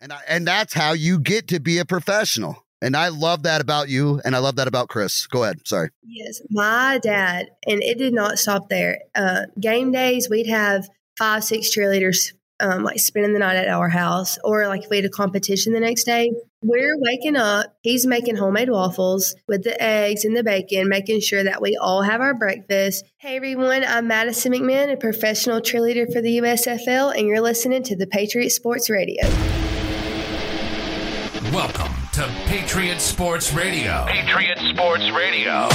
And I, and that's how you get to be a professional. And I love that about you, and I love that about Chris. Go ahead. Sorry. Yes, my dad, and it did not stop there. Uh, game days, we'd have five, six cheerleaders um, like spending the night at our house, or like if we had a competition the next day, we're waking up. He's making homemade waffles with the eggs and the bacon, making sure that we all have our breakfast. Hey everyone, I'm Madison McMinn, a professional cheerleader for the USFL, and you're listening to the Patriot Sports Radio. Patriot Sports Radio. Patriot Sports Radio.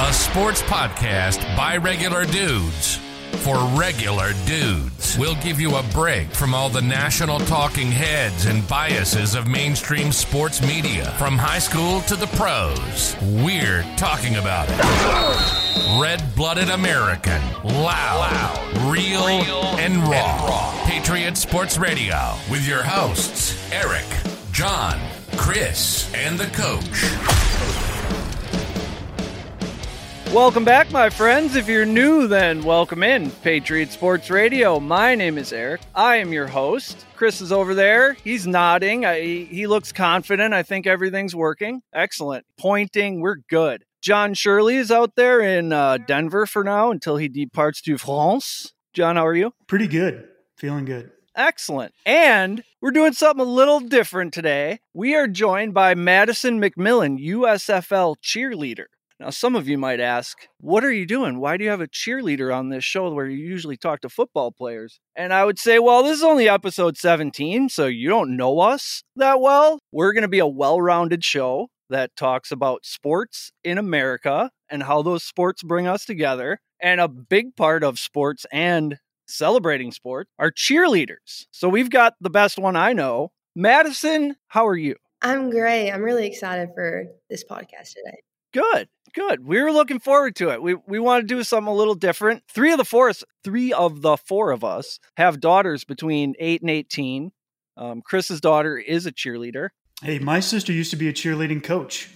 A sports podcast by regular dudes for regular dudes. We'll give you a break from all the national talking heads and biases of mainstream sports media. From high school to the pros, we're talking about it. Red blooded American, loud, real, and raw. Patriot Sports Radio with your hosts, Eric, John, Chris, and the coach. Welcome back, my friends. If you're new, then welcome in Patriot Sports Radio. My name is Eric. I am your host. Chris is over there. He's nodding. I, he looks confident. I think everything's working. Excellent. Pointing. We're good. John Shirley is out there in uh, Denver for now until he departs to France. John, how are you? Pretty good. Feeling good. Excellent. And we're doing something a little different today. We are joined by Madison McMillan, USFL cheerleader. Now, some of you might ask, what are you doing? Why do you have a cheerleader on this show where you usually talk to football players? And I would say, well, this is only episode 17, so you don't know us that well. We're going to be a well rounded show that talks about sports in America and how those sports bring us together. And a big part of sports and celebrating sport are cheerleaders. So we've got the best one I know. Madison, how are you? I'm great. I'm really excited for this podcast today. Good, good. We were looking forward to it. We we want to do something a little different. Three of the four, three of the four of us have daughters between eight and eighteen. Um, Chris's daughter is a cheerleader. Hey, my sister used to be a cheerleading coach.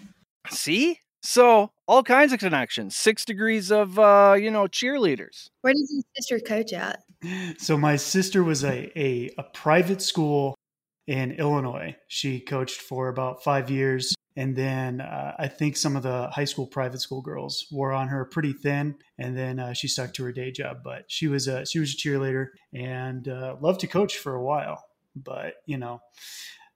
See, so all kinds of connections. Six degrees of uh, you know cheerleaders. Where does your sister coach at? So my sister was a, a, a private school in Illinois. She coached for about five years. And then uh, I think some of the high school private school girls wore on her pretty thin, and then uh, she stuck to her day job. But she was a she was a cheerleader and uh, loved to coach for a while. But you know,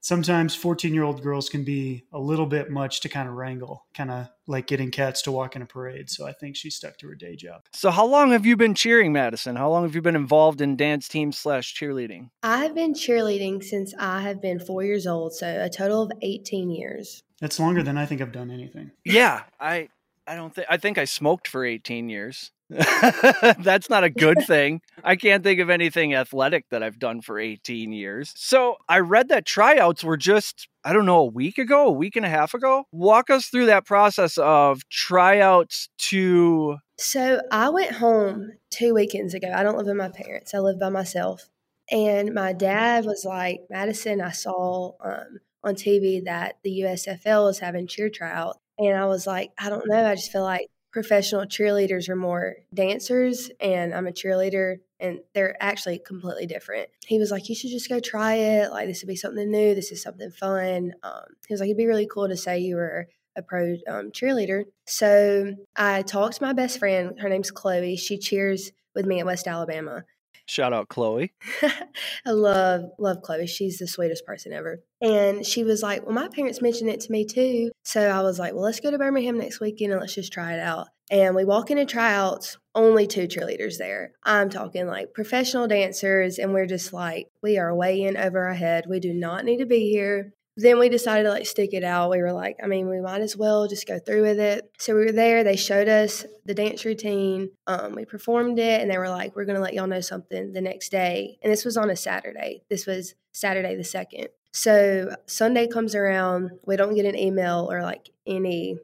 sometimes 14 year old girls can be a little bit much to kind of wrangle, kind of like getting cats to walk in a parade. So I think she stuck to her day job. So how long have you been cheering, Madison? How long have you been involved in dance team slash cheerleading? I've been cheerleading since I have been four years old, so a total of 18 years. That's longer than I think I've done anything. Yeah, I I don't think I think I smoked for 18 years. That's not a good thing. I can't think of anything athletic that I've done for 18 years. So I read that tryouts were just, I don't know, a week ago, a week and a half ago. Walk us through that process of tryouts to. So I went home two weekends ago. I don't live with my parents, I live by myself. And my dad was like, Madison, I saw um, on TV that the USFL is having cheer tryout. And I was like, I don't know. I just feel like professional cheerleaders are more dancers and I'm a cheerleader and they're actually completely different. He was like, You should just go try it. Like, this would be something new. This is something fun. Um, he was like, It'd be really cool to say you were a pro um, cheerleader. So I talked to my best friend. Her name's Chloe. She cheers with me at West Alabama. Shout out Chloe. I love love Chloe. She's the sweetest person ever. And she was like, "Well, my parents mentioned it to me too." So I was like, "Well, let's go to Birmingham next weekend and let's just try it out." And we walk into tryouts, only two cheerleaders there. I'm talking like professional dancers, and we're just like, we are way in over our head. We do not need to be here then we decided to like stick it out. We were like, I mean, we might as well just go through with it. So we were there. They showed us the dance routine. Um, we performed it, and they were like, "We're gonna let y'all know something the next day." And this was on a Saturday. This was Saturday the second. So Sunday comes around, we don't get an email or like any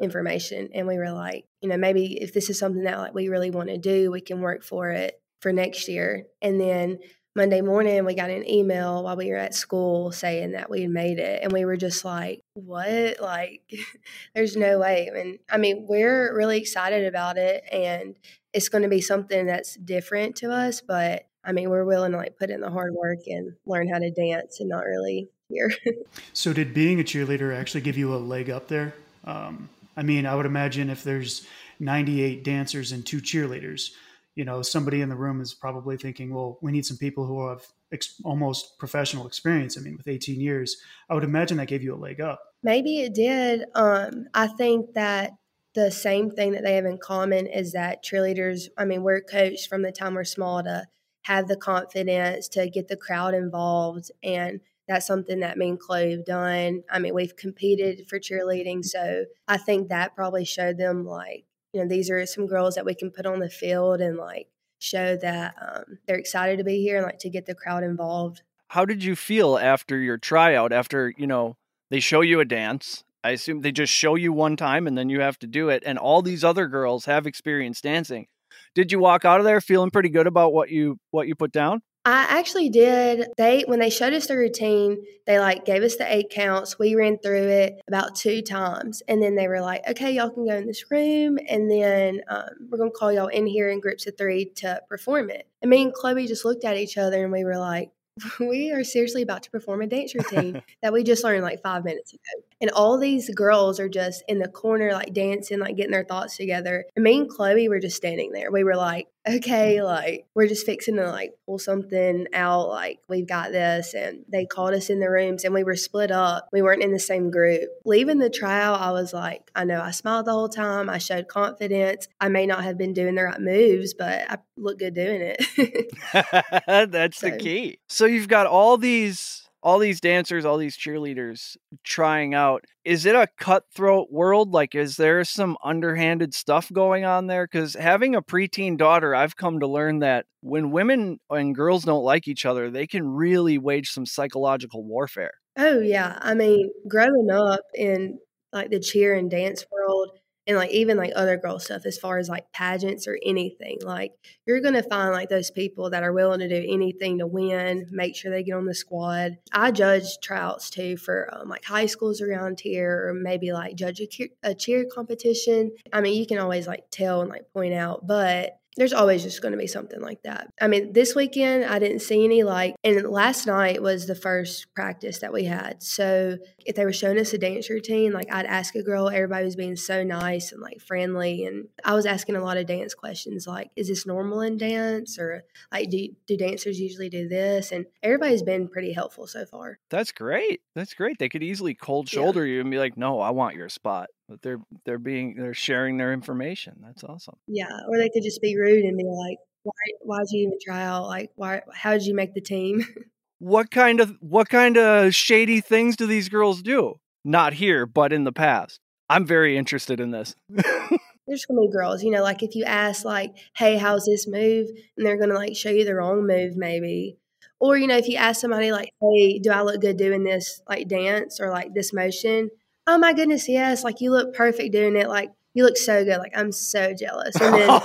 information, and we were like, you know, maybe if this is something that like we really want to do, we can work for it for next year. And then Monday morning, we got an email while we were at school saying that we had made it. And we were just like, what? Like, there's no way. And I mean, we're really excited about it. And it's going to be something that's different to us. But I mean, we're willing to like put in the hard work and learn how to dance and not really here. so, did being a cheerleader actually give you a leg up there? Um, I mean, I would imagine if there's 98 dancers and two cheerleaders, you know, somebody in the room is probably thinking, well, we need some people who have ex- almost professional experience. I mean, with 18 years, I would imagine that gave you a leg up. Maybe it did. Um, I think that the same thing that they have in common is that cheerleaders, I mean, we're coached from the time we're small to have the confidence to get the crowd involved. And that's something that me and Chloe have done. I mean, we've competed for cheerleading. So I think that probably showed them like, you know, these are some girls that we can put on the field and like show that um, they're excited to be here and like to get the crowd involved. How did you feel after your tryout? After, you know, they show you a dance I assume they just show you one time and then you have to do it. And all these other girls have experience dancing. Did you walk out of there feeling pretty good about what you what you put down? I actually did. They when they showed us the routine, they like gave us the eight counts. We ran through it about two times, and then they were like, "Okay, y'all can go in this room, and then um, we're gonna call y'all in here in groups of three to perform it." And me and Chloe just looked at each other, and we were like, we are seriously about to perform a dance routine that we just learned like five minutes ago. And all these girls are just in the corner, like dancing, like getting their thoughts together. And me and Chloe were just standing there. We were like, okay, mm-hmm. like we're just fixing to like pull something out, like we've got this. And they called us in the rooms and we were split up. We weren't in the same group. Leaving the trial, I was like, I know I smiled the whole time. I showed confidence. I may not have been doing the right moves, but I look good doing it. That's so. the key. So you've got all these all these dancers, all these cheerleaders trying out. Is it a cutthroat world? Like, is there some underhanded stuff going on there? Because having a preteen daughter, I've come to learn that when women and girls don't like each other, they can really wage some psychological warfare. Oh, yeah. I mean, growing up in like the cheer and dance world, and like even like other girl stuff as far as like pageants or anything like you're gonna find like those people that are willing to do anything to win make sure they get on the squad. I judge tryouts too for um, like high schools around here or maybe like judge a, a cheer competition. I mean you can always like tell and like point out but there's always just going to be something like that. I mean, this weekend I didn't see any like, and last night was the first practice that we had. So if they were showing us a dance routine, like I'd ask a girl, everybody was being so nice and like friendly. And I was asking a lot of dance questions like, is this normal in dance? Or like, do, do dancers usually do this? And everybody's been pretty helpful so far. That's great. That's great. They could easily cold shoulder yeah. you and be like, no, I want your spot but they're they're being they're sharing their information. That's awesome. Yeah, or they could just be rude and be like, "Why why did you even try out? Like, why how did you make the team?" what kind of what kind of shady things do these girls do? Not here, but in the past. I'm very interested in this. There's gonna be girls, you know, like if you ask like, "Hey, how's this move?" and they're gonna like show you the wrong move, maybe. Or you know, if you ask somebody like, "Hey, do I look good doing this like dance or like this motion?" Oh my goodness, yes, like you look perfect doing it. Like you look so good. Like I'm so jealous. And then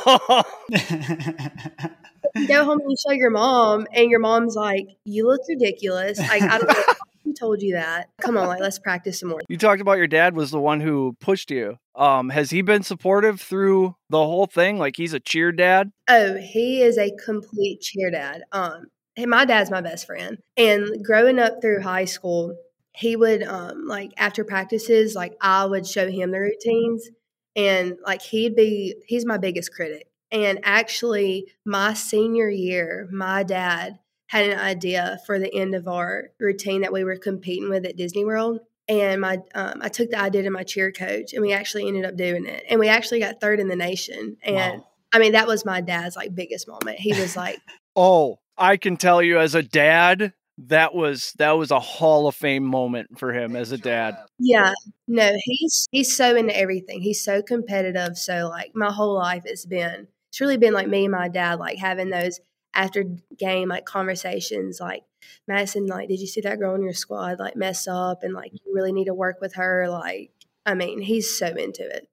you go home and you show your mom, and your mom's like, you look ridiculous. Like I don't know. Who told you that? Come on, like let's practice some more. You talked about your dad was the one who pushed you. Um, has he been supportive through the whole thing? Like he's a cheer dad? Oh, he is a complete cheer dad. Um, hey, my dad's my best friend. And growing up through high school, he would um like after practices like i would show him the routines and like he'd be he's my biggest critic and actually my senior year my dad had an idea for the end of our routine that we were competing with at disney world and my um, i took the idea to my cheer coach and we actually ended up doing it and we actually got third in the nation and wow. i mean that was my dad's like biggest moment he was like oh i can tell you as a dad that was that was a hall of fame moment for him as a dad. Yeah. No, he's he's so into everything. He's so competitive. So like my whole life has been it's really been like me and my dad like having those after game like conversations like Madison like did you see that girl in your squad like mess up and like you really need to work with her like I mean he's so into it.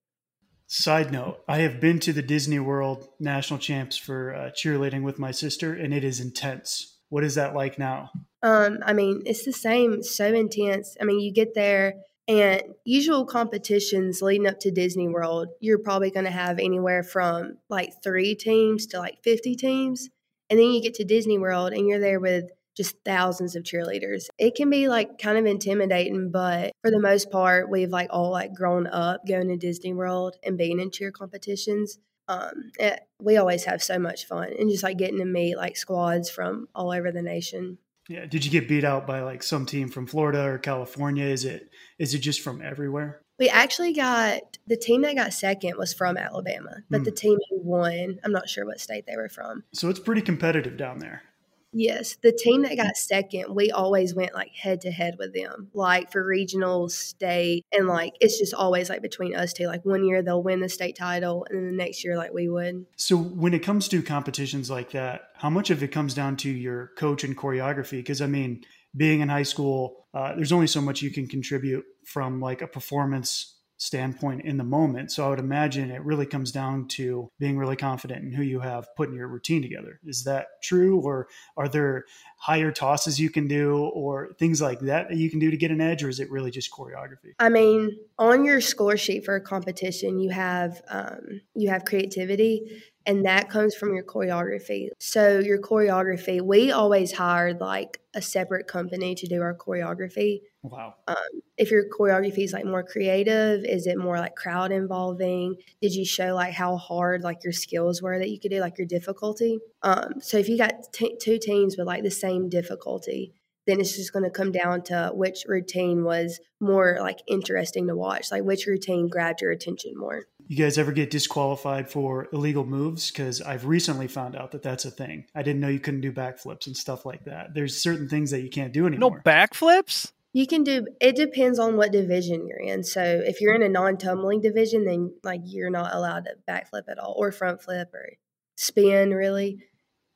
Side note, I have been to the Disney World National Champs for uh, cheerleading with my sister and it is intense. What is that like now? Um, I mean, it's the same, so intense. I mean, you get there and usual competitions leading up to Disney World, you're probably going to have anywhere from like three teams to like 50 teams. And then you get to Disney World and you're there with just thousands of cheerleaders. It can be like kind of intimidating, but for the most part, we've like all like grown up going to Disney World and being in cheer competitions. Um, it, eh, we always have so much fun and just like getting to meet like squads from all over the nation. Yeah. Did you get beat out by like some team from Florida or California? Is it is it just from everywhere? We actually got the team that got second was from Alabama, but mm. the team who won, I'm not sure what state they were from. So it's pretty competitive down there. Yes, the team that got second, we always went like head to head with them, like for regional, state, and like it's just always like between us two. Like one year they'll win the state title, and then the next year like we would. So when it comes to competitions like that, how much of it comes down to your coach and choreography? Because I mean, being in high school, uh, there's only so much you can contribute from like a performance standpoint in the moment. So I would imagine it really comes down to being really confident in who you have putting your routine together. Is that true? Or are there higher tosses you can do or things like that that you can do to get an edge? Or is it really just choreography? I mean, on your score sheet for a competition, you have um, you have creativity and that comes from your choreography. So your choreography, we always hired like a separate company to do our choreography. Wow. Um, if your choreography is like more creative, is it more like crowd involving? Did you show like how hard like your skills were that you could do, like your difficulty? Um, so if you got t- two teams with like the same difficulty, then it's just going to come down to which routine was more like interesting to watch, like which routine grabbed your attention more you guys ever get disqualified for illegal moves? Because I've recently found out that that's a thing. I didn't know you couldn't do backflips and stuff like that. There's certain things that you can't do anymore. No backflips? You can do it depends on what division you're in. So if you're in a non-tumbling division, then like you're not allowed to backflip at all or front flip or spin really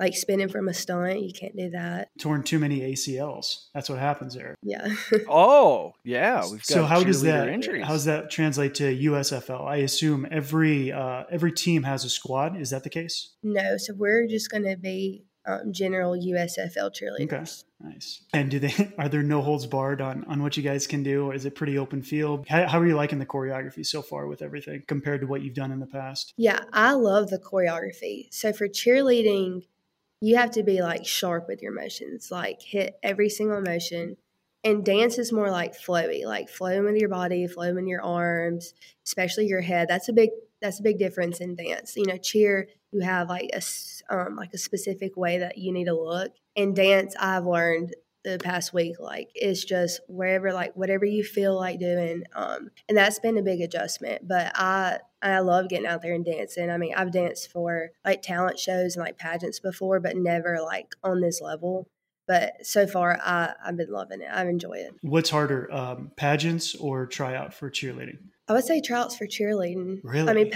like spinning from a stunt. You can't do that. Torn too many ACLs. That's what happens there. Yeah. oh, yeah. We've so how does that injuries. how does that translate to USFL? I assume every uh, every team has a squad. Is that the case? No. So we're just going to be um, general USFL cheerleaders. Okay. Nice. And do they are there no holds barred on on what you guys can do, or is it pretty open field? How, how, are you liking the choreography so far with everything compared to what you've done in the past? Yeah, I love the choreography. So for cheerleading, you have to be like sharp with your motions, like hit every single motion. And dance is more like flowy, like flowing with your body, flowing with your arms, especially your head. That's a big that's a big difference in dance. You know, cheer you have like a um, like a specific way that you need to look. In dance, I've learned the past week like it's just wherever like whatever you feel like doing um and that's been a big adjustment but i i love getting out there and dancing. I mean i've danced for like talent shows and like pageants before but never like on this level. But so far I, i've been loving it. I've enjoyed it. What's harder um, pageants or tryout for cheerleading? I would say tryouts for cheerleading. Really i mean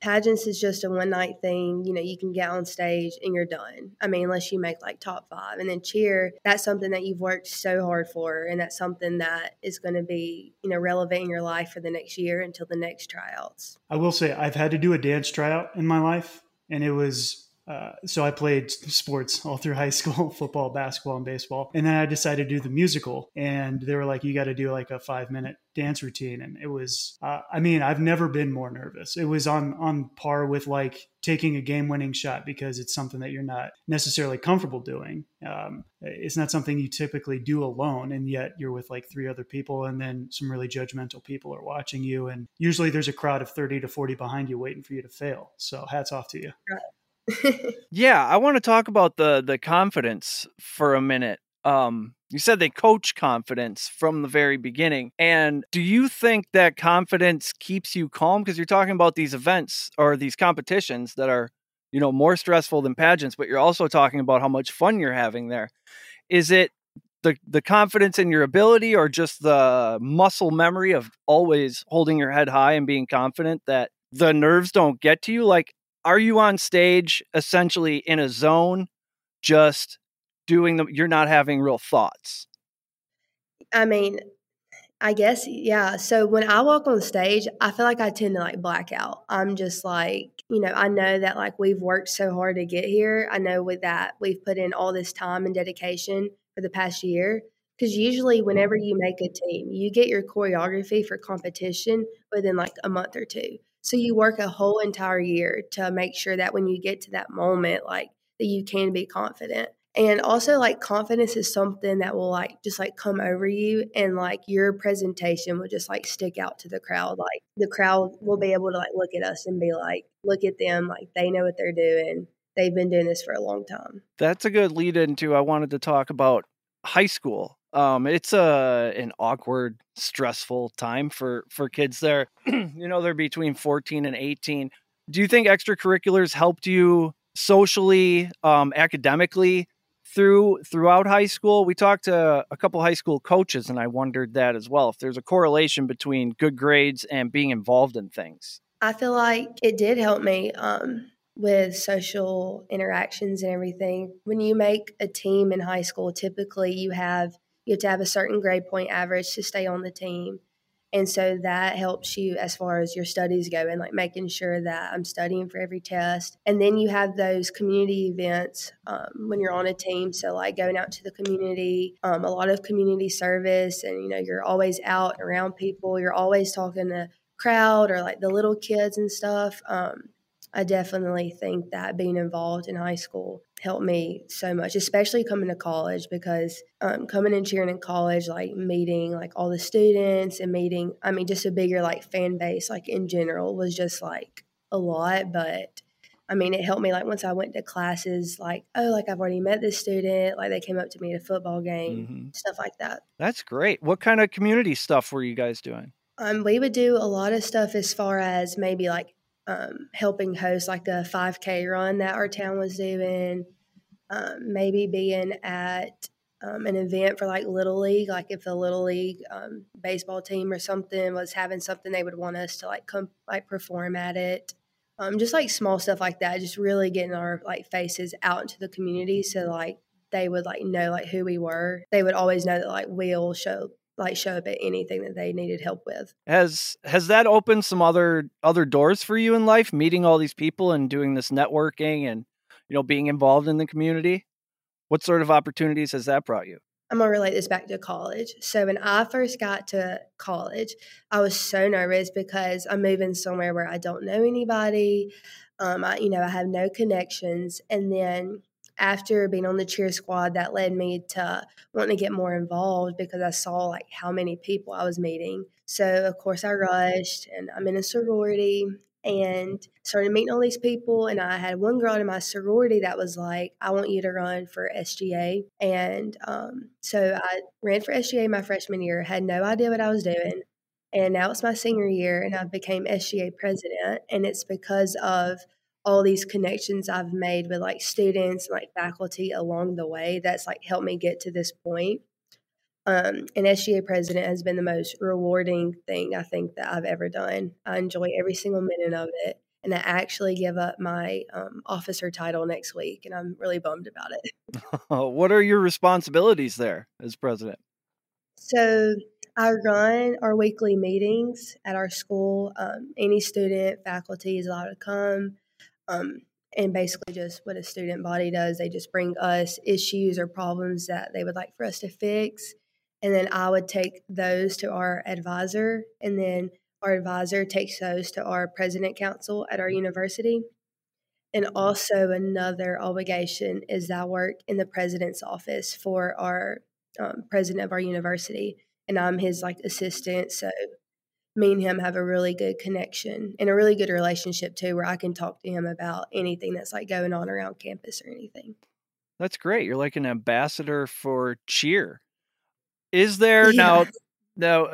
pageants is just a one night thing. You know, you can get on stage and you're done. I mean, unless you make like top five. And then cheer, that's something that you've worked so hard for. And that's something that is going to be, you know, relevant in your life for the next year until the next tryouts. I will say, I've had to do a dance tryout in my life. And it was uh, so I played sports all through high school, football, basketball, and baseball. And then I decided to do the musical. And they were like, you got to do like a five minute dance routine. And it was, uh, I mean, I've never been more nervous. It was on, on par with like taking a game winning shot because it's something that you're not necessarily comfortable doing. Um, it's not something you typically do alone. And yet you're with like three other people and then some really judgmental people are watching you. And usually there's a crowd of 30 to 40 behind you waiting for you to fail. So hats off to you. Right yeah, I want to talk about the the confidence for a minute. Um, you said they coach confidence from the very beginning. And do you think that confidence keeps you calm? Because you're talking about these events or these competitions that are, you know, more stressful than pageants, but you're also talking about how much fun you're having there. Is it the the confidence in your ability or just the muscle memory of always holding your head high and being confident that the nerves don't get to you? Like are you on stage essentially in a zone just doing the you're not having real thoughts? I mean i guess yeah so when i walk on stage i feel like i tend to like black out. I'm just like you know i know that like we've worked so hard to get here. I know with that we've put in all this time and dedication for the past year because usually whenever mm-hmm. you make a team you get your choreography for competition within like a month or two so you work a whole entire year to make sure that when you get to that moment, like that you can be confident. And also like confidence is something that will like just like come over you and like your presentation will just like stick out to the crowd. Like the crowd will be able to like look at us and be like, look at them, like they know what they're doing. They've been doing this for a long time. That's a good lead into I wanted to talk about high school. Um, it's a an awkward, stressful time for for kids there. you know, they're between 14 and 18. Do you think extracurriculars helped you socially, um, academically through throughout high school? We talked to a couple high school coaches, and I wondered that as well. If there's a correlation between good grades and being involved in things. I feel like it did help me. Um, with social interactions and everything. When you make a team in high school, typically you have you have to have a certain grade point average to stay on the team. And so that helps you as far as your studies go and like making sure that I'm studying for every test. And then you have those community events um, when you're on a team. So, like going out to the community, um, a lot of community service, and you know, you're always out around people, you're always talking to crowd or like the little kids and stuff. Um, I definitely think that being involved in high school helped me so much, especially coming to college because um, coming and cheering in college, like meeting like all the students and meeting, I mean, just a bigger like fan base, like in general, was just like a lot. But I mean, it helped me like once I went to classes, like, oh, like I've already met this student, like they came up to me at a football game, mm-hmm. stuff like that. That's great. What kind of community stuff were you guys doing? Um, we would do a lot of stuff as far as maybe like um, helping host like a 5K run that our town was doing, um, maybe being at um, an event for like Little League, like if the Little League um, baseball team or something was having something, they would want us to like come like perform at it. Um, just like small stuff like that, just really getting our like faces out into the community so like they would like know like who we were. They would always know that like we'll show like show up at anything that they needed help with. Has has that opened some other other doors for you in life, meeting all these people and doing this networking and you know being involved in the community? What sort of opportunities has that brought you? I'm gonna relate this back to college. So when I first got to college, I was so nervous because I'm moving somewhere where I don't know anybody. Um, I, you know, I have no connections, and then after being on the cheer squad, that led me to wanting to get more involved because I saw like how many people I was meeting. So of course I rushed, and I'm in a sorority and started meeting all these people. And I had one girl in my sorority that was like, I want you to run for SGA. And um, so I ran for SGA my freshman year, had no idea what I was doing. And now it's my senior year, and I became SGA president. And it's because of all these connections I've made with like students and like faculty along the way that's like helped me get to this point. Um, and SGA president has been the most rewarding thing I think that I've ever done. I enjoy every single minute of it. And I actually give up my um, officer title next week, and I'm really bummed about it. what are your responsibilities there as president? So I run our weekly meetings at our school. Um, any student, faculty is allowed to come. Um, and basically, just what a student body does, they just bring us issues or problems that they would like for us to fix. And then I would take those to our advisor, and then our advisor takes those to our president council at our university. And also, another obligation is that I work in the president's office for our um, president of our university, and I'm his like assistant. So me and him have a really good connection and a really good relationship too, where I can talk to him about anything that's like going on around campus or anything. That's great. You're like an ambassador for cheer. Is there yeah. now? No,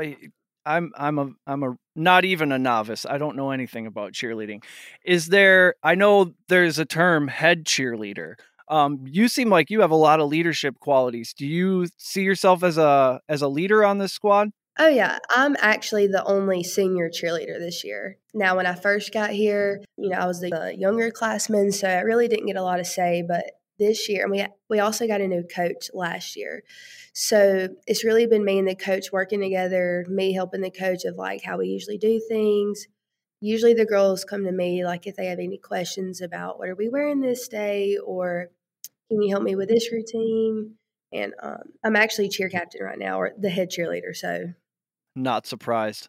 I'm I'm a I'm a not even a novice. I don't know anything about cheerleading. Is there? I know there's a term head cheerleader. Um, you seem like you have a lot of leadership qualities. Do you see yourself as a as a leader on this squad? Oh, yeah. I'm actually the only senior cheerleader this year. Now, when I first got here, you know, I was the younger classman, so I really didn't get a lot of say. But this year, and we, we also got a new coach last year. So it's really been me and the coach working together, me helping the coach of like how we usually do things. Usually the girls come to me like if they have any questions about what are we wearing this day or can you help me with this routine? And um, I'm actually cheer captain right now or the head cheerleader. So not surprised.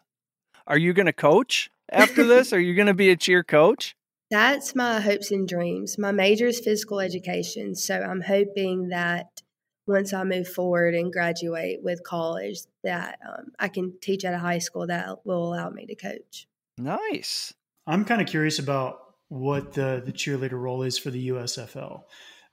Are you going to coach after this? Are you going to be a cheer coach? That's my hopes and dreams. My major is physical education. So I'm hoping that once I move forward and graduate with college, that um, I can teach at a high school that will allow me to coach. Nice. I'm kind of curious about what the, the cheerleader role is for the USFL.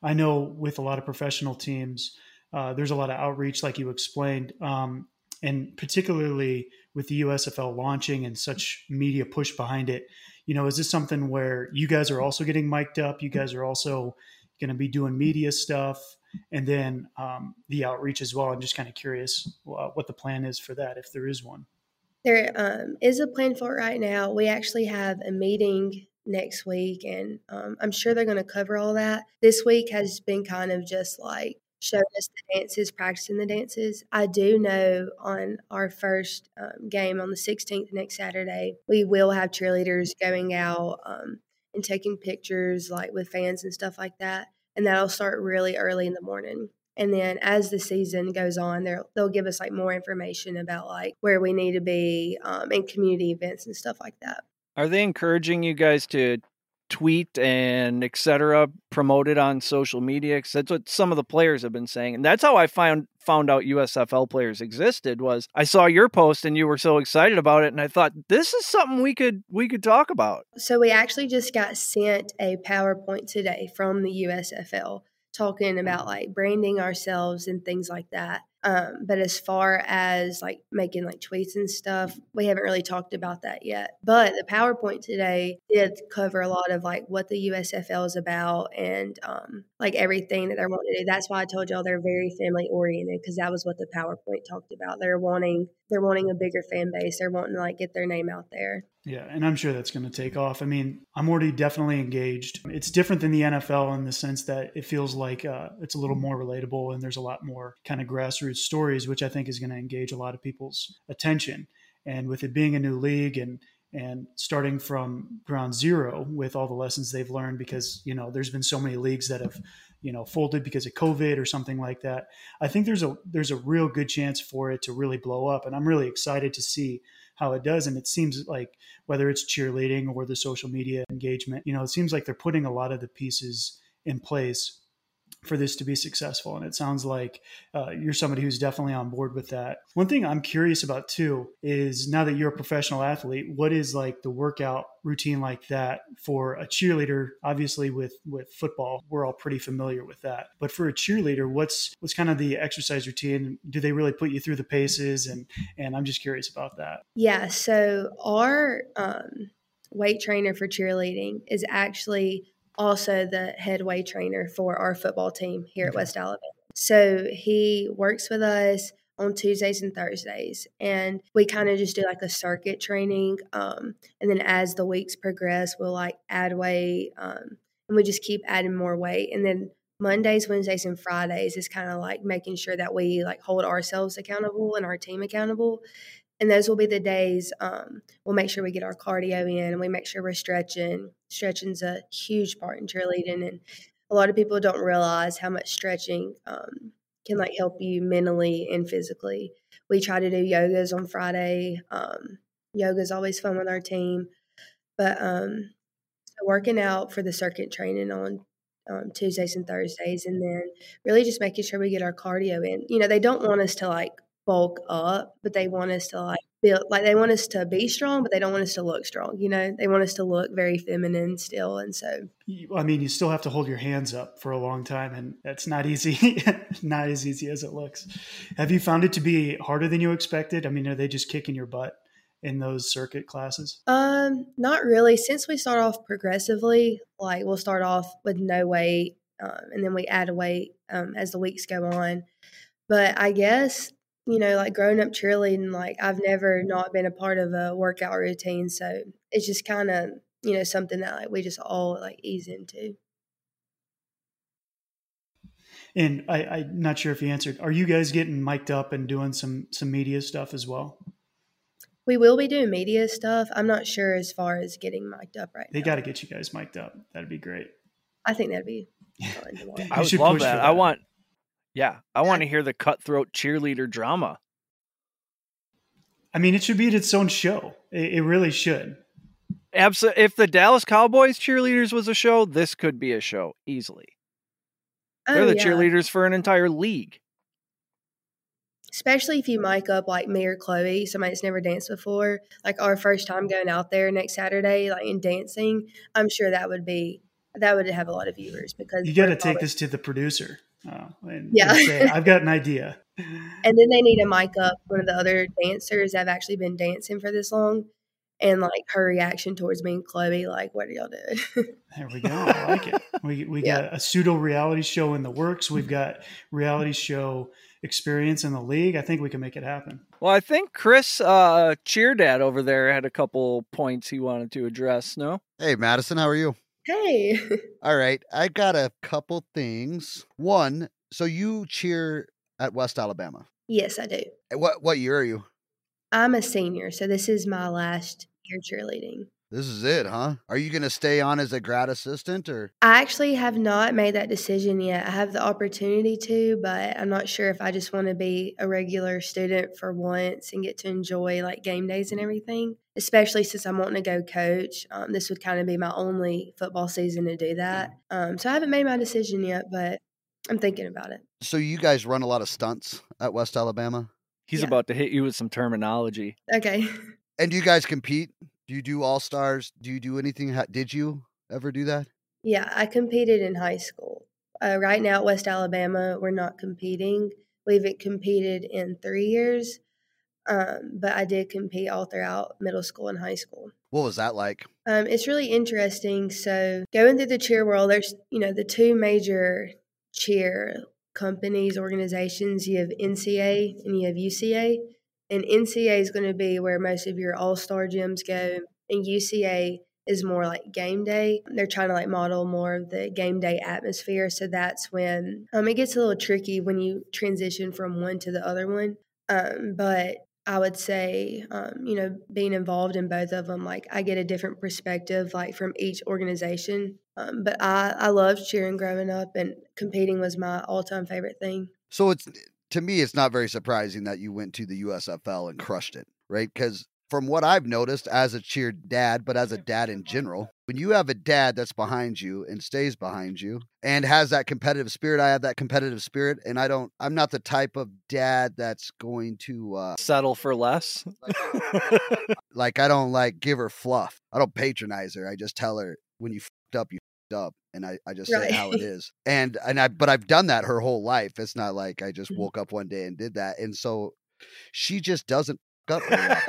I know with a lot of professional teams, uh, there's a lot of outreach, like you explained, um, and particularly with the USFL launching and such media push behind it. You know, is this something where you guys are also getting mic'd up? You guys are also going to be doing media stuff, and then um, the outreach as well. I'm just kind of curious uh, what the plan is for that, if there is one. There um, is a plan for it right now. We actually have a meeting next week, and um, I'm sure they're going to cover all that. This week has been kind of just like showing us the dances, practicing the dances. I do know on our first um, game on the 16th next Saturday, we will have cheerleaders going out um, and taking pictures like with fans and stuff like that. And that'll start really early in the morning. And then as the season goes on, they'll they'll give us like more information about like where we need to be um, and community events and stuff like that. Are they encouraging you guys to tweet and etc promote it on social media because that's what some of the players have been saying. And that's how i found found out usfl players existed was i saw your post and you were so excited about it and i thought this is something we could we could talk about. So we actually just got sent a powerpoint today from the usfl talking hmm. about like branding ourselves and things like that um, but as far as like making like tweets and stuff, we haven't really talked about that yet. But the PowerPoint today did cover a lot of like what the USFL is about and um, like everything that they're wanting to do. That's why I told y'all they're very family oriented because that was what the PowerPoint talked about. They're wanting they're wanting a bigger fan base. They're wanting to like get their name out there. Yeah, and I'm sure that's going to take off. I mean, I'm already definitely engaged. It's different than the NFL in the sense that it feels like uh, it's a little more relatable and there's a lot more kind of grassroots stories, which I think is going to engage a lot of people's attention. And with it being a new league and and starting from ground zero with all the lessons they've learned, because you know there's been so many leagues that have you know folded because of COVID or something like that. I think there's a there's a real good chance for it to really blow up, and I'm really excited to see how it does. And it seems like whether it's cheerleading or the social media engagement, you know, it seems like they're putting a lot of the pieces in place for this to be successful. And it sounds like uh, you're somebody who's definitely on board with that. One thing I'm curious about too is now that you're a professional athlete, what is like the workout routine like that for a cheerleader? Obviously, with with football, we're all pretty familiar with that. But for a cheerleader, what's what's kind of the exercise routine? Do they really put you through the paces? And and I'm just curious about that. Yeah. So our um, weight trainer for cheerleading is actually also the head weight trainer for our football team here at West Alabama. So he works with us on Tuesdays and Thursdays, and we kind of just do like a circuit training. Um, and then as the weeks progress, we'll like add weight, um, and we just keep adding more weight. And then Mondays, Wednesdays, and Fridays is kind of like making sure that we like hold ourselves accountable and our team accountable and those will be the days um, we'll make sure we get our cardio in and we make sure we're stretching stretching's a huge part in cheerleading and a lot of people don't realize how much stretching um, can like help you mentally and physically we try to do yogas on friday um, yoga is always fun with our team but um, working out for the circuit training on um, Tuesdays and Thursdays, and then really just making sure we get our cardio in. You know, they don't want us to like bulk up, but they want us to like build, like they want us to be strong, but they don't want us to look strong. You know, they want us to look very feminine still. And so, I mean, you still have to hold your hands up for a long time, and that's not easy, not as easy as it looks. Have you found it to be harder than you expected? I mean, are they just kicking your butt? in those circuit classes? Um, not really. Since we start off progressively, like we'll start off with no weight, um, and then we add a weight um, as the weeks go on. But I guess you know, like growing up cheerleading, like I've never not been a part of a workout routine. So it's just kind of, you know, something that like we just all like ease into. And I, I'm not sure if you answered. Are you guys getting mic'd up and doing some some media stuff as well? We will be doing media stuff. I'm not sure as far as getting mic'd up right now. they now. got to get you guys mic'd up. That'd be great. I think that'd be fun to watch. I would love push that. I want, yeah, I want to hear the cutthroat cheerleader drama. I mean, it should be its own show. It, it really should. Absolutely. If the Dallas Cowboys cheerleaders was a show, this could be a show easily. They're Oh, the yeah. cheerleaders for an entire league. Especially if you mic up like me or Chloe, somebody that's never danced before, like our first time going out there next Saturday, like in dancing, I'm sure that would be that would have a lot of viewers because You got to take this to the producer. Uh, and, Yeah. say, I've got an idea. And then they need a mic up one of the other dancers that have actually been dancing for this long, and like her reaction towards me and Chloe, like, what are y'all doing? There we go. I like it. We we Yeah. got a pseudo reality show in the works. We've got reality show experience in the league. I think we can make it happen. Well, I think Chris uh cheer dad over there had a couple points he wanted to address, no? Hey, Madison, how are you? Hey, All right, I got a couple things. One, so you cheer at West Alabama. yes, I do. Eh, What what year are you? I'm a senior, so this is my last year cheerleading. This is it, huh? Are you going to stay on as a grad assistant or? I actually have not made that decision yet. I have the opportunity to, but I'm not sure if I just want to be a regular student for once and get to enjoy like game days and everything, especially since I'm wanting to go coach. Um, this would kind of be my only football season to do that. Um, so I haven't made my decision yet, but I'm thinking about it. So you guys run a lot of stunts at West Alabama? He's Yeah. about to hit you with some terminology. Okay. And do you guys compete? Do you do all stars? Do you do anything? Did you ever do that? Yeah, I competed in high school. Uh, right now at West Alabama, we're not competing. We haven't competed in three years, um, but I did compete all throughout middle school and high school. What was that like? Um, it's really interesting. So going through the cheer world, there's you know the two major cheer companies, organizations. You have NCA and you have UCA, and NCA is going to be where most of your all star gyms go, and UCA is more like game day. They're trying to like model more of the game day atmosphere. So that's when um, it gets a little tricky when you transition from one to the other one. Um, but I would say, um, you know, being involved in both of them, like I get a different perspective, like from each organization. Um, but I, I loved cheering growing up, and competing was my all time favorite thing. So it's to me, it's not very surprising that you went to the USFL and crushed it, right? Because from what I've noticed as a cheer dad, but as a dad in general, when you have a dad that's behind you and stays behind you and has that competitive spirit, I have that competitive spirit, and I don't. I'm not the type of dad that's going to uh, Settle for less. like. I don't like give her fluff. I don't patronize her. I just tell her when you fucked up, you up, and I, I just say how it is. And and I but I've done that her whole life. It's not like I just Mhm. woke up one day and did that. And so she just doesn't fuck up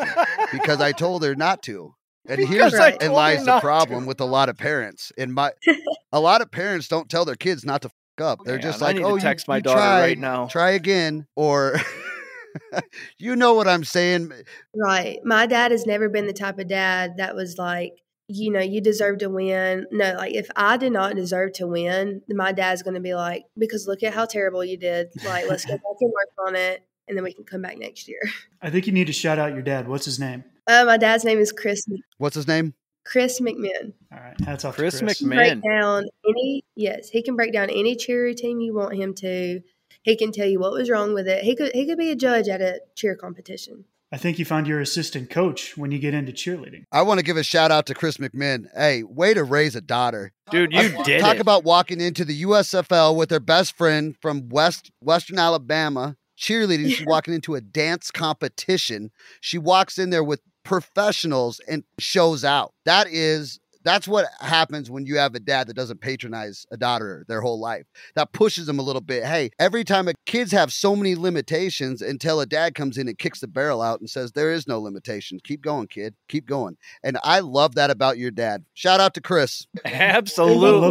because I told her not to. And Because here's and lies the not to. problem with a lot of parents. In my a lot of parents don't tell their kids not to fuck up. They're Man, just like, "Oh, to you- text my you daughter tried, right now." Try again." Or you know what I'm saying? Right. My dad has never been the type of dad that was like, you know, you deserve to win. No, like if I did not deserve to win, my dad's going to be like, because look at how terrible you did. Like, let's go back and work on it, and then we can come back next year. I think you need to shout out your dad. What's his name? Uh, my dad's name is Chris What's his name? Chris McMinn. All right, hats off Chris to Chris. He break down any yes, he can break down any cheer routine you want him to. He can tell you what was wrong with it. He could he could be a judge at a cheer competition. I think you found your assistant coach when you get into cheerleading. I want to give a shout out to Chris McMinn. Hey, way to raise a daughter. Dude, you did Talk it. about walking into the USFL with her best friend from West Western Alabama, cheerleading. She's walking into a dance competition. She walks in there with professionals and shows out. That is that's what happens when you have a dad that doesn't patronize a daughter their whole life. That pushes them a little bit. Hey, every time a kids have so many limitations until a dad comes in and kicks the barrel out and says there is no limitations. Keep going, kid. Keep going. And I love that about your dad. Shout out to Chris. I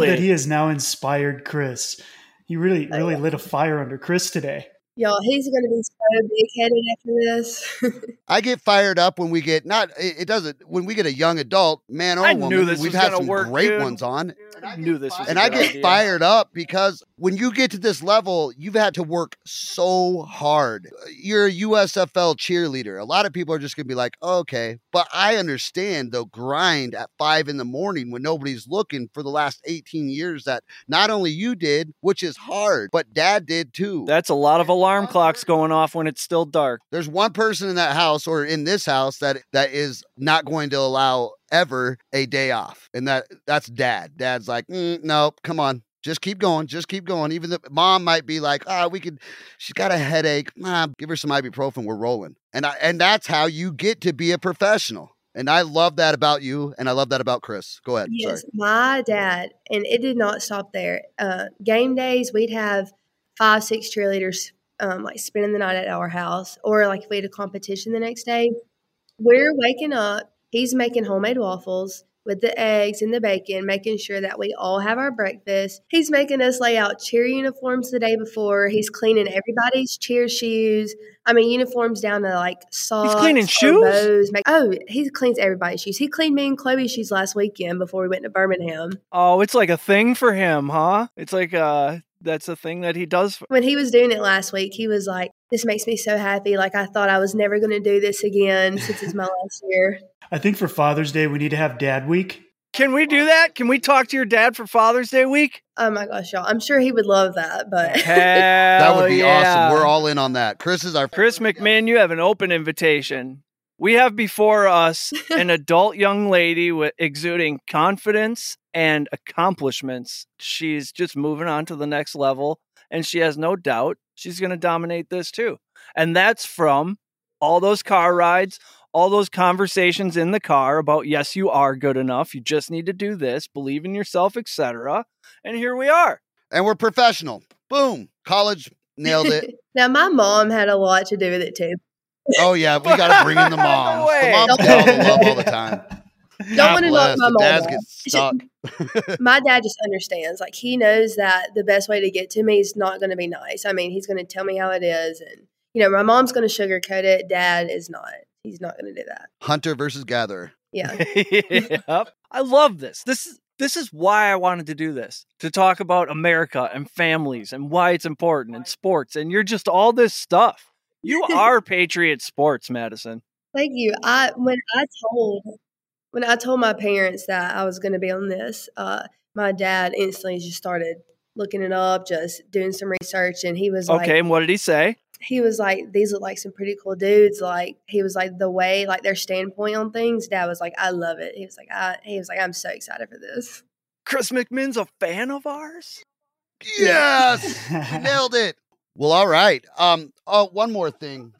love that he has now inspired Chris. He really, really lit a fire under Chris today. Y'all, he's going to be so big headed after this. I get fired up when we get not it, it doesn't when we get a young adult man or I woman. knew this we've had some work, great dude. ones on, I knew this was and I get idea. fired up because when you get to this level, you've had to work so hard. You're a USFL cheerleader. A lot of people are just gonna be like, okay, but I understand the grind at five in the morning when nobody's looking for the last 18 years that not only you did, which is hard, but Dad did too. That's a lot of alarm clocks going off when it's still dark. there's one person in that house or in this house that that is not going to allow ever a day off. And that that's dad. Dad's like, mm, no, come on. Just keep going. Just keep going. Even the mom might be like, ah, we could, she's got a headache. Nah, give her some ibuprofen. We're rolling. And I, and that's how you get to be a professional. And I love that about you, and I love that about Chris. Go ahead. Yes, Sorry. my dad, and it did not stop there. Uh, game days, we'd have five, six cheerleaders um, like spending the night at our house, or like if we had a competition the next day, we're waking up. He's making homemade waffles with the eggs and the bacon, making sure that we all have our breakfast. He's making us lay out cheer uniforms the day before. He's cleaning everybody's cheer shoes. I mean, uniforms down to like socks. cleaning shoes? make- oh, he cleans everybody's shoes. He cleaned me and Chloe's shoes last weekend before we went to Birmingham. Oh, it's like a thing for him, huh? It's like uh that's a thing that he does. For- When he was doing it last week, he was like, This makes me so happy. Like, I thought I was never going to do this again since it's my last year. I think for Father's Day, we need to have Dad Week. Can we do that? Can we talk to your dad for Father's Day week? Oh my gosh, y'all. I'm sure he would love that, but Hell That would be yeah. awesome. We're all in on that. Chris is our Chris McMinn, you have an open invitation. We have before us an adult young lady with exuding confidence and accomplishments. She's just moving on to the next level, and she has no doubt she's going to dominate this too. And that's from all those car rides, all those conversations in the car about yes, you are good enough. You just need to do this, believe in yourself, etc. And here we are. and we're professional. Boom. College nailed it. now my mom had a lot to do with it too. Oh yeah, we got to bring in the No moms. way. the moms get all the love all the time. Don't want to knock bless. my mom dads get stuck. my dad just understands. Like he knows that the best way to get to me is not going to be nice. I mean, he's going to tell me how it is, and you know, my mom's going to sugarcoat it. Dad is not. He's not going to do that. Hunter versus gatherer. Yeah. yep. I love this. This is this is why I wanted to do this. To talk about America and families and why it's important and sports and you're just all this stuff. You are Patriot Sports, Madison. Thank you. I when I told when I told my parents that I was going to be on this, uh, my dad instantly just started looking it up, just doing some research, and he was like, Okay, and what did he say? he was like, these look like some pretty cool dudes. Like he was like the way, like their standpoint on things. Dad was like, I love it. He was like, I, he was like, I'm so excited for this. Chris McMinn's a fan of ours? Yes, nailed it. Well, all right. Um. Oh, one more thing.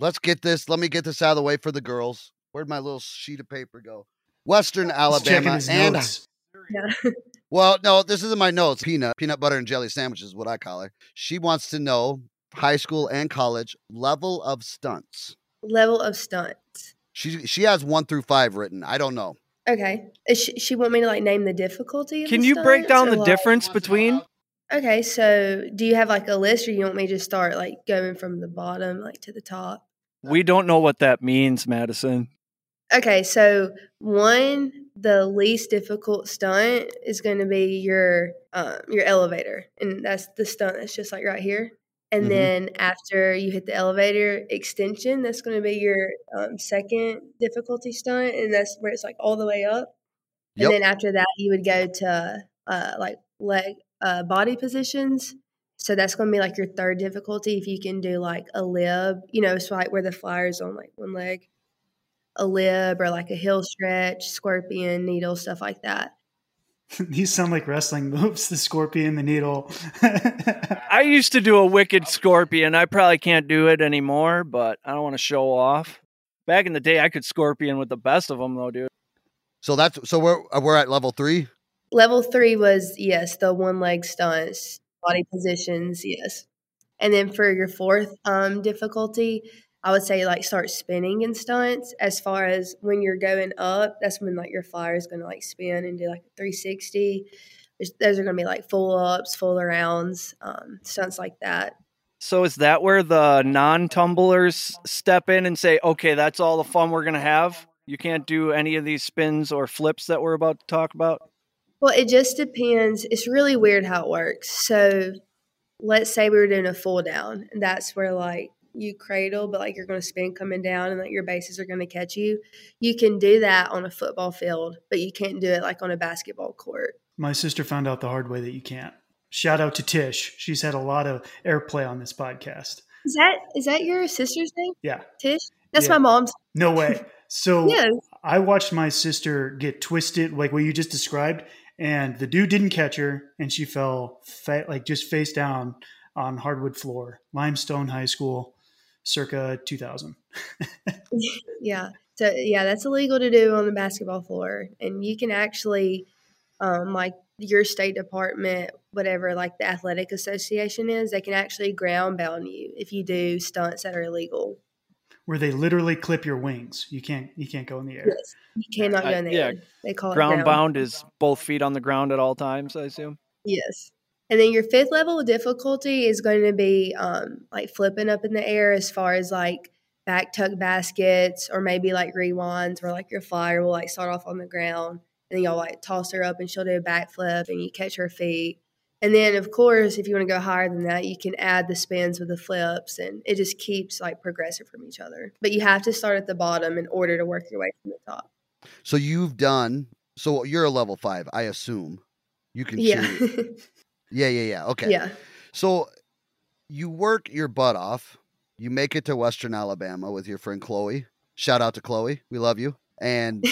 Let's get this. Let me get this out of the way for the girls. Where'd my little sheet of paper go? Western Alabama his and notes. Yeah. well, no, this isn't my notes. Peanut, peanut butter and jelly sandwiches is what I call her. She wants to know high school and college level of stunts. Level of stunts. She she has one through five written. I don't know. Okay. Is she, she want me to like name the difficulty? Of Can the you break down the what? difference between Okay, so do you have like a list, or you want me to start like going from the bottom like to the top? We don't know what that means, Madison. Okay, so one, the least difficult stunt is going to be your um, your elevator, and that's the stunt that's just like right here. And Mhm. then after you hit the elevator extension, that's going to be your um, second difficulty stunt, and that's where it's like all the way up. Yep. And then after that, you would go to uh, like leg uh, body positions. So that's going to be like your third difficulty. If you can do like a lib, you know, so like where the flyer's on like one leg, a lib or like a heel stretch, scorpion, needle, stuff like that. These sound like wrestling moves. The scorpion, the needle. I used to do a wicked scorpion. I probably can't do it anymore, but I don't want to show off. Back in the day, I could scorpion with the best of them, though, dude. So that's so we're uh, we're at level three. Level three was yes, the one leg stunts, body positions, yes. And then for your fourth um, difficulty, I would say like start spinning in stunts. As far as when you're going up, that's when like your flyer is going to like spin and do like a 360. There's, those are going to be like full ups, full arounds, um, stunts like that. So is that where the non-tumblers step in and say, "Okay, that's all the fun we're gonna have. You can't do any of these spins or flips that we're about to talk about." Well, it just depends. It's really weird how it works. So, let's say we were doing a full down, and that's where like you cradle, but like you're going to spin coming down, and like your bases are going to catch you. You can do that on a football field, but you can't do it like on a basketball court. My sister found out the hard way that you can't. Shout out to Tish. She's had a lot of airplay on this podcast. Is that is that your sister's name, Yeah, Tish? That's Yeah. my mom's. no way. So Yeah, I watched my sister get twisted, like what you just described, and the dude didn't catch her, and she fell fa- like just face down on hardwood floor, Limestone High School, circa 2000. yeah. So yeah, that's illegal to do on the basketball floor, and you can actually, um, like your state department, whatever, like the athletic association is, they can actually ground bound you if you do stunts that are illegal. Where they literally clip your wings. You can't you can't go in the air. Yes, you cannot go in the yeah, air. They call ground, it ground bound is both feet on the ground at all times. I assume. Yes. And then your fifth level of difficulty is going to be um, like flipping up in the air as far as like back tuck baskets or maybe like rewinds where like your flyer will like start off on the ground and then you'll like toss her up and she'll do a backflip and you catch her feet. And then of course, if you want to go higher than that, you can add the spins with the flips and it just keeps like progressive from each other. But you have to start at the bottom in order to work your way from the top. So you've done. So you're a level five, I assume. You can. Yeah. yeah, yeah, yeah. Okay. yeah. So you work your butt off. You make it to Western Alabama with your friend Chloe. Shout out to Chloe. We love you. And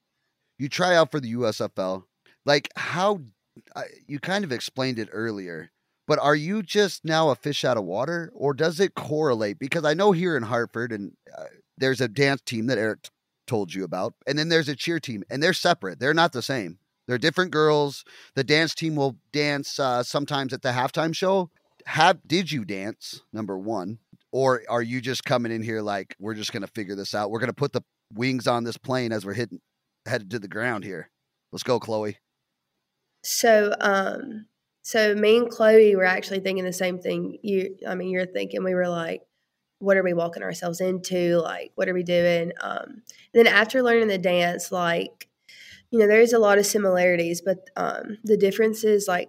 you try out for the USFL. Like how You kind of explained it earlier, but are you just now a fish out of water or does it correlate? Because I know here in Hartford and uh, there's a dance team that Eric told you about, and then there's a cheer team, and they're separate. They're not the same. They're different girls. The dance team will dance uh, sometimes at the halftime show. Have did you dance? Number one, or are you just coming in here like we're just gonna figure this out? We're gonna put the wings on this plane as we're hitting headed to the ground here. Let's go, Chloe. So, um, so me and Chloe were actually thinking the same thing. You, I mean, you're thinking we were like, what are we walking ourselves into? Like, what are we doing? Um, then after learning the dance, like, you know, there's a lot of similarities, but um, the differences, like,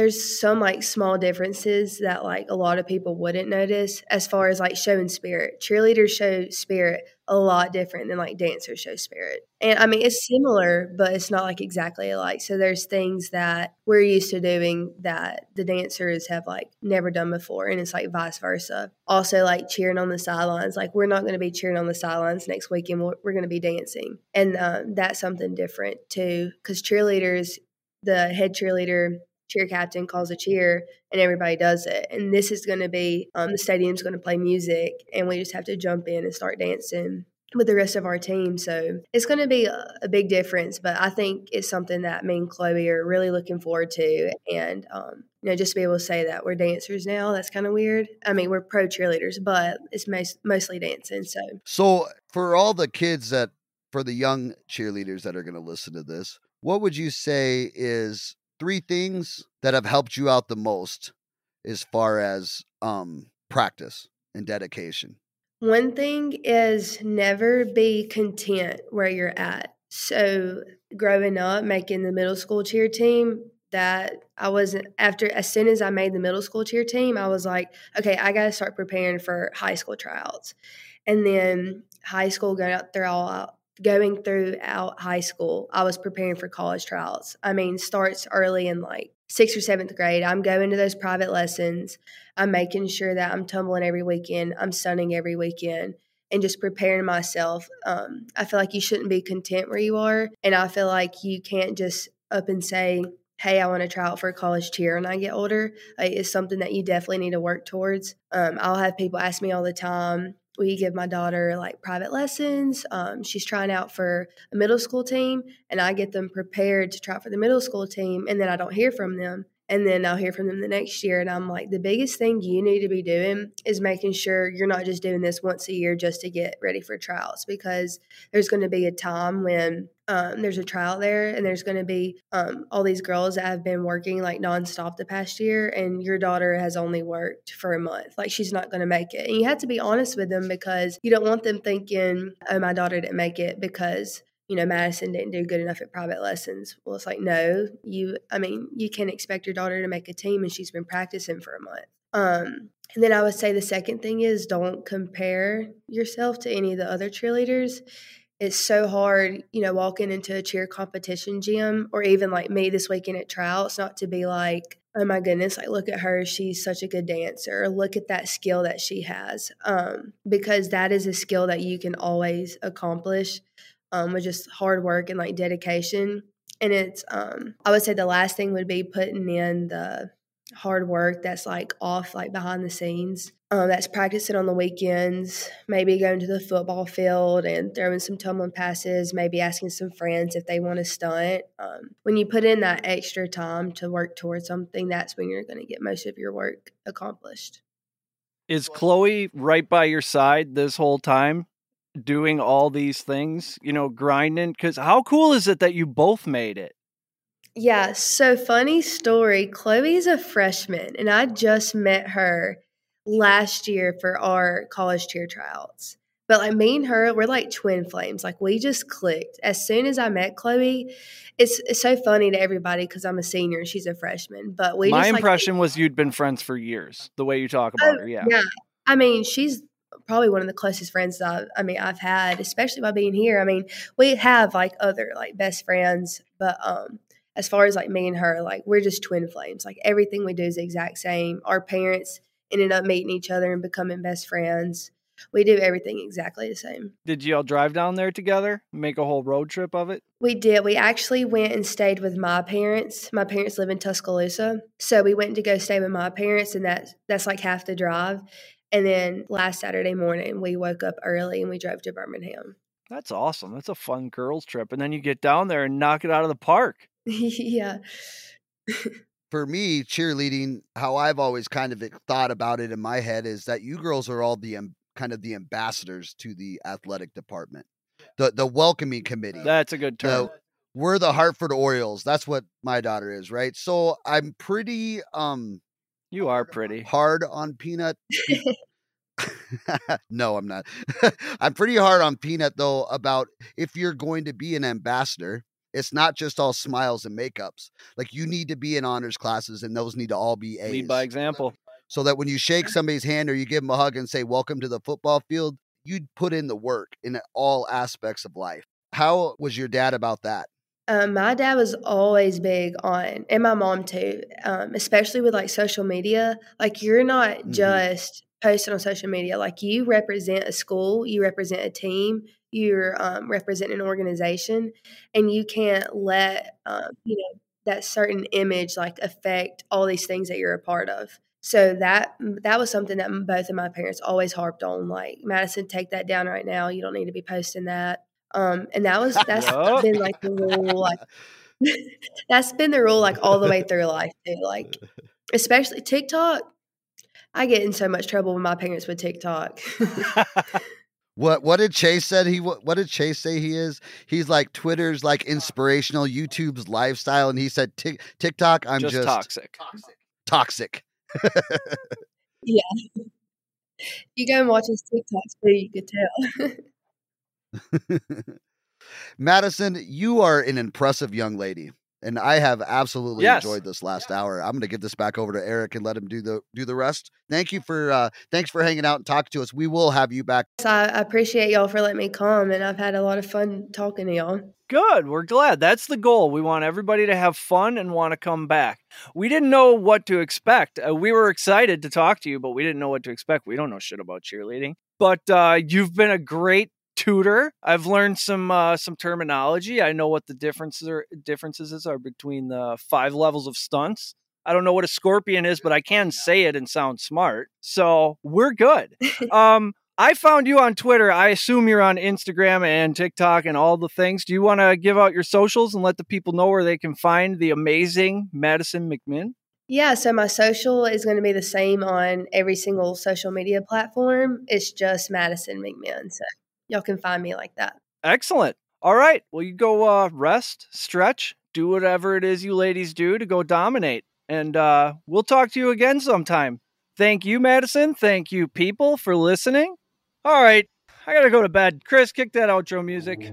there's some like small differences that like a lot of people wouldn't notice as far as like showing spirit. Cheerleaders show spirit a lot different than like dancers show spirit. And I mean, it's similar, but it's not like exactly alike. So there's things that we're used to doing that the dancers have like never done before. And it's like vice versa. Also, like cheering on the sidelines. Like, we're not going to be cheering on the sidelines next weekend. We're, we're going to be dancing. And um, that's something different too. Because cheerleaders, the head cheerleader, cheer captain calls a cheer and everybody does it. And this is going to be um, the stadium's going to play music and we just have to jump in and start dancing with the rest of our team. So it's going to be a, big difference, but I think it's something that me and Chloe are really looking forward to. And, um, you know, just to be able to say that we're dancers now, that's kind of weird. I mean, we're pro cheerleaders, but it's most, mostly dancing. So So for all the kids that for the young cheerleaders that are going to listen to this, what would you say is three things that have helped you out the most as far as um practice and dedication? One thing is never be content where you're at. So, growing up, making the middle school cheer team, that I wasn't after as soon as I made the middle school cheer team, I was like, okay, I got to start preparing for high school tryouts. And then high school going out there all going throughout high school, I was preparing for college trials. I mean, starts early in like sixth or seventh grade. I'm going to those private lessons. I'm making sure that I'm tumbling every weekend. I'm stunning every weekend and just preparing myself. Um, I feel like you shouldn't be content where you are. And I feel like you can't just up and say, hey, I want to try out for a college cheer when I get older. Like, it's something that you definitely need to work towards. Um, I'll have people ask me all the time, we give my daughter like private lessons. Um, she's trying out for a middle school team, and I get them prepared to try for the middle school team, and then I don't hear from them. And then I'll hear from them the next year. And I'm like, the biggest thing you need to be doing is making sure you're not just doing this once a year just to get ready for trials because there's going to be a time when um, there's a trial there and there's going to be um, all these girls that have been working like nonstop the past year and your daughter has only worked for a month. Like she's not going to make it. And you have to be honest with them because you don't want them thinking oh my daughter didn't make it because you know madison didn't do good enough at private lessons. Well it's like no you i mean you can't expect your daughter to make a team and she's been practicing for a month. Um, and then i would say the second thing is don't compare yourself to any of the other cheerleaders it's so hard, you know, walking into a cheer competition gym or even like me this weekend at tryouts, not to be like, oh my goodness, like look at her, she's such a good dancer. Look at that skill that she has. Um, because that is a skill that you can always accomplish. um, with just hard work and like dedication. And it's, um, I would say the last thing would be putting in the hard work that's like off, like behind the scenes. Um, that's practicing on the weekends, maybe going to the football field and throwing some tumbling passes, maybe asking some friends if they want to stunt. Um, when you put in that extra time to work towards something, that's when you're going to get most of your work accomplished. Is Chloe right by your side this whole time? doing all these things, you know, grinding? Because how cool is it that you both made it? Yeah, so funny story. Chloe's a freshman, and I just met her last year for our college cheer tryouts. But like me and her, we're like twin flames. Like we just clicked. As soon as I met Chloe, it's, it's so funny to everybody because I'm a senior and she's a freshman. But we my just, impression like, was you'd been friends for years. The way you talk about oh, her, yeah. Yeah, I mean she's probably one of the closest friends that I've, I mean I've had, especially by being here. I mean we have like other like best friends, but um as far as like me and her, like we're just twin flames. Like everything we do is the exact same. Our parents ended up meeting each other and becoming best friends. We do everything exactly the same. Did you all drive down there together? Make a whole road trip of it? We did. We actually went and stayed with my parents. My parents live in Tuscaloosa. So we went to go stay with my parents and that's that's like half the drive. And then last Saturday morning we woke up early and we drove to Birmingham. That's awesome. That's a fun girls trip. And then you get down there and knock it out of the park. yeah. For me, cheerleading, how I've always kind of thought about it in my head is that you girls are all the kind of the ambassadors to the athletic department, the the welcoming committee. That's a good term. The, we're the Hartford Orioles. That's what my daughter is, right? So I'm pretty um you are pretty hard on Peanut. no, I'm not. I'm pretty hard on Peanut though about if you're going to be an ambassador, it's not just all smiles and makeups. Like you need to be in honors classes, and those need to all be A's. Lead by example. So that when you shake somebody's hand or you give them a hug and say "Welcome to the football field," you'd put in the work in all aspects of life. How was your dad about that? Um, my dad was always big on, and my mom too, um, especially with like social media. Like you're not mm-hmm. just posting on social media. Like you represent a school, you represent a team, you're um, representing an organization, and you can't let um, you know that certain image like affect all these things that you're a part of. So that that was something that both of my parents always harped on. Like Madison, take that down right now. You don't need to be posting that. Um, and that was that's been like the rule. Like that's been the rule like all the way through life too. Like especially TikTok. I get in so much trouble with my parents with TikTok. What what did Chase said he what, what did Chase say he is? He's like Twitter's like inspirational, YouTube's lifestyle, and he said TikTok. I'm just, just toxic. Toxic. yeah. You go and watch his TikToks too. You could tell. Madison, you are an impressive young lady and I have absolutely yes. enjoyed this last hour. I'm going to give this back over to Eric and let him do the do the rest. Thank you for uh, thanks for hanging out and talking to us. We will have you back. I appreciate y'all for letting me come, and I've had a lot of fun talking to y'all. Good. We're glad. That's the goal. We want everybody to have fun and want to come back. We didn't know what to expect. Uh, we were excited to talk to you, but we didn't know what to expect. We don't know shit about cheerleading. But uh, you've been a great tutor. I've learned some uh, some terminology. I know what the differences are differences are between the five levels of stunts. I don't know what a scorpion is, but I can say it and sound smart. So we're good. um, I found you on Twitter. I assume you're on Instagram and TikTok and all the things. Do you want to give out your socials and let the people know where they can find the amazing Madison McMinn? Yeah, so my social is going to be the same on every single social media platform. It's just Madison McMinn. So y'all can find me like that. Excellent. All right. Well, you go uh, rest, stretch, do whatever it is you ladies do to go dominate. And uh, we'll talk to you again sometime. Thank you, Madison. Thank you, people, for listening. All right. I got to go to bed. Chris, kick that outro music.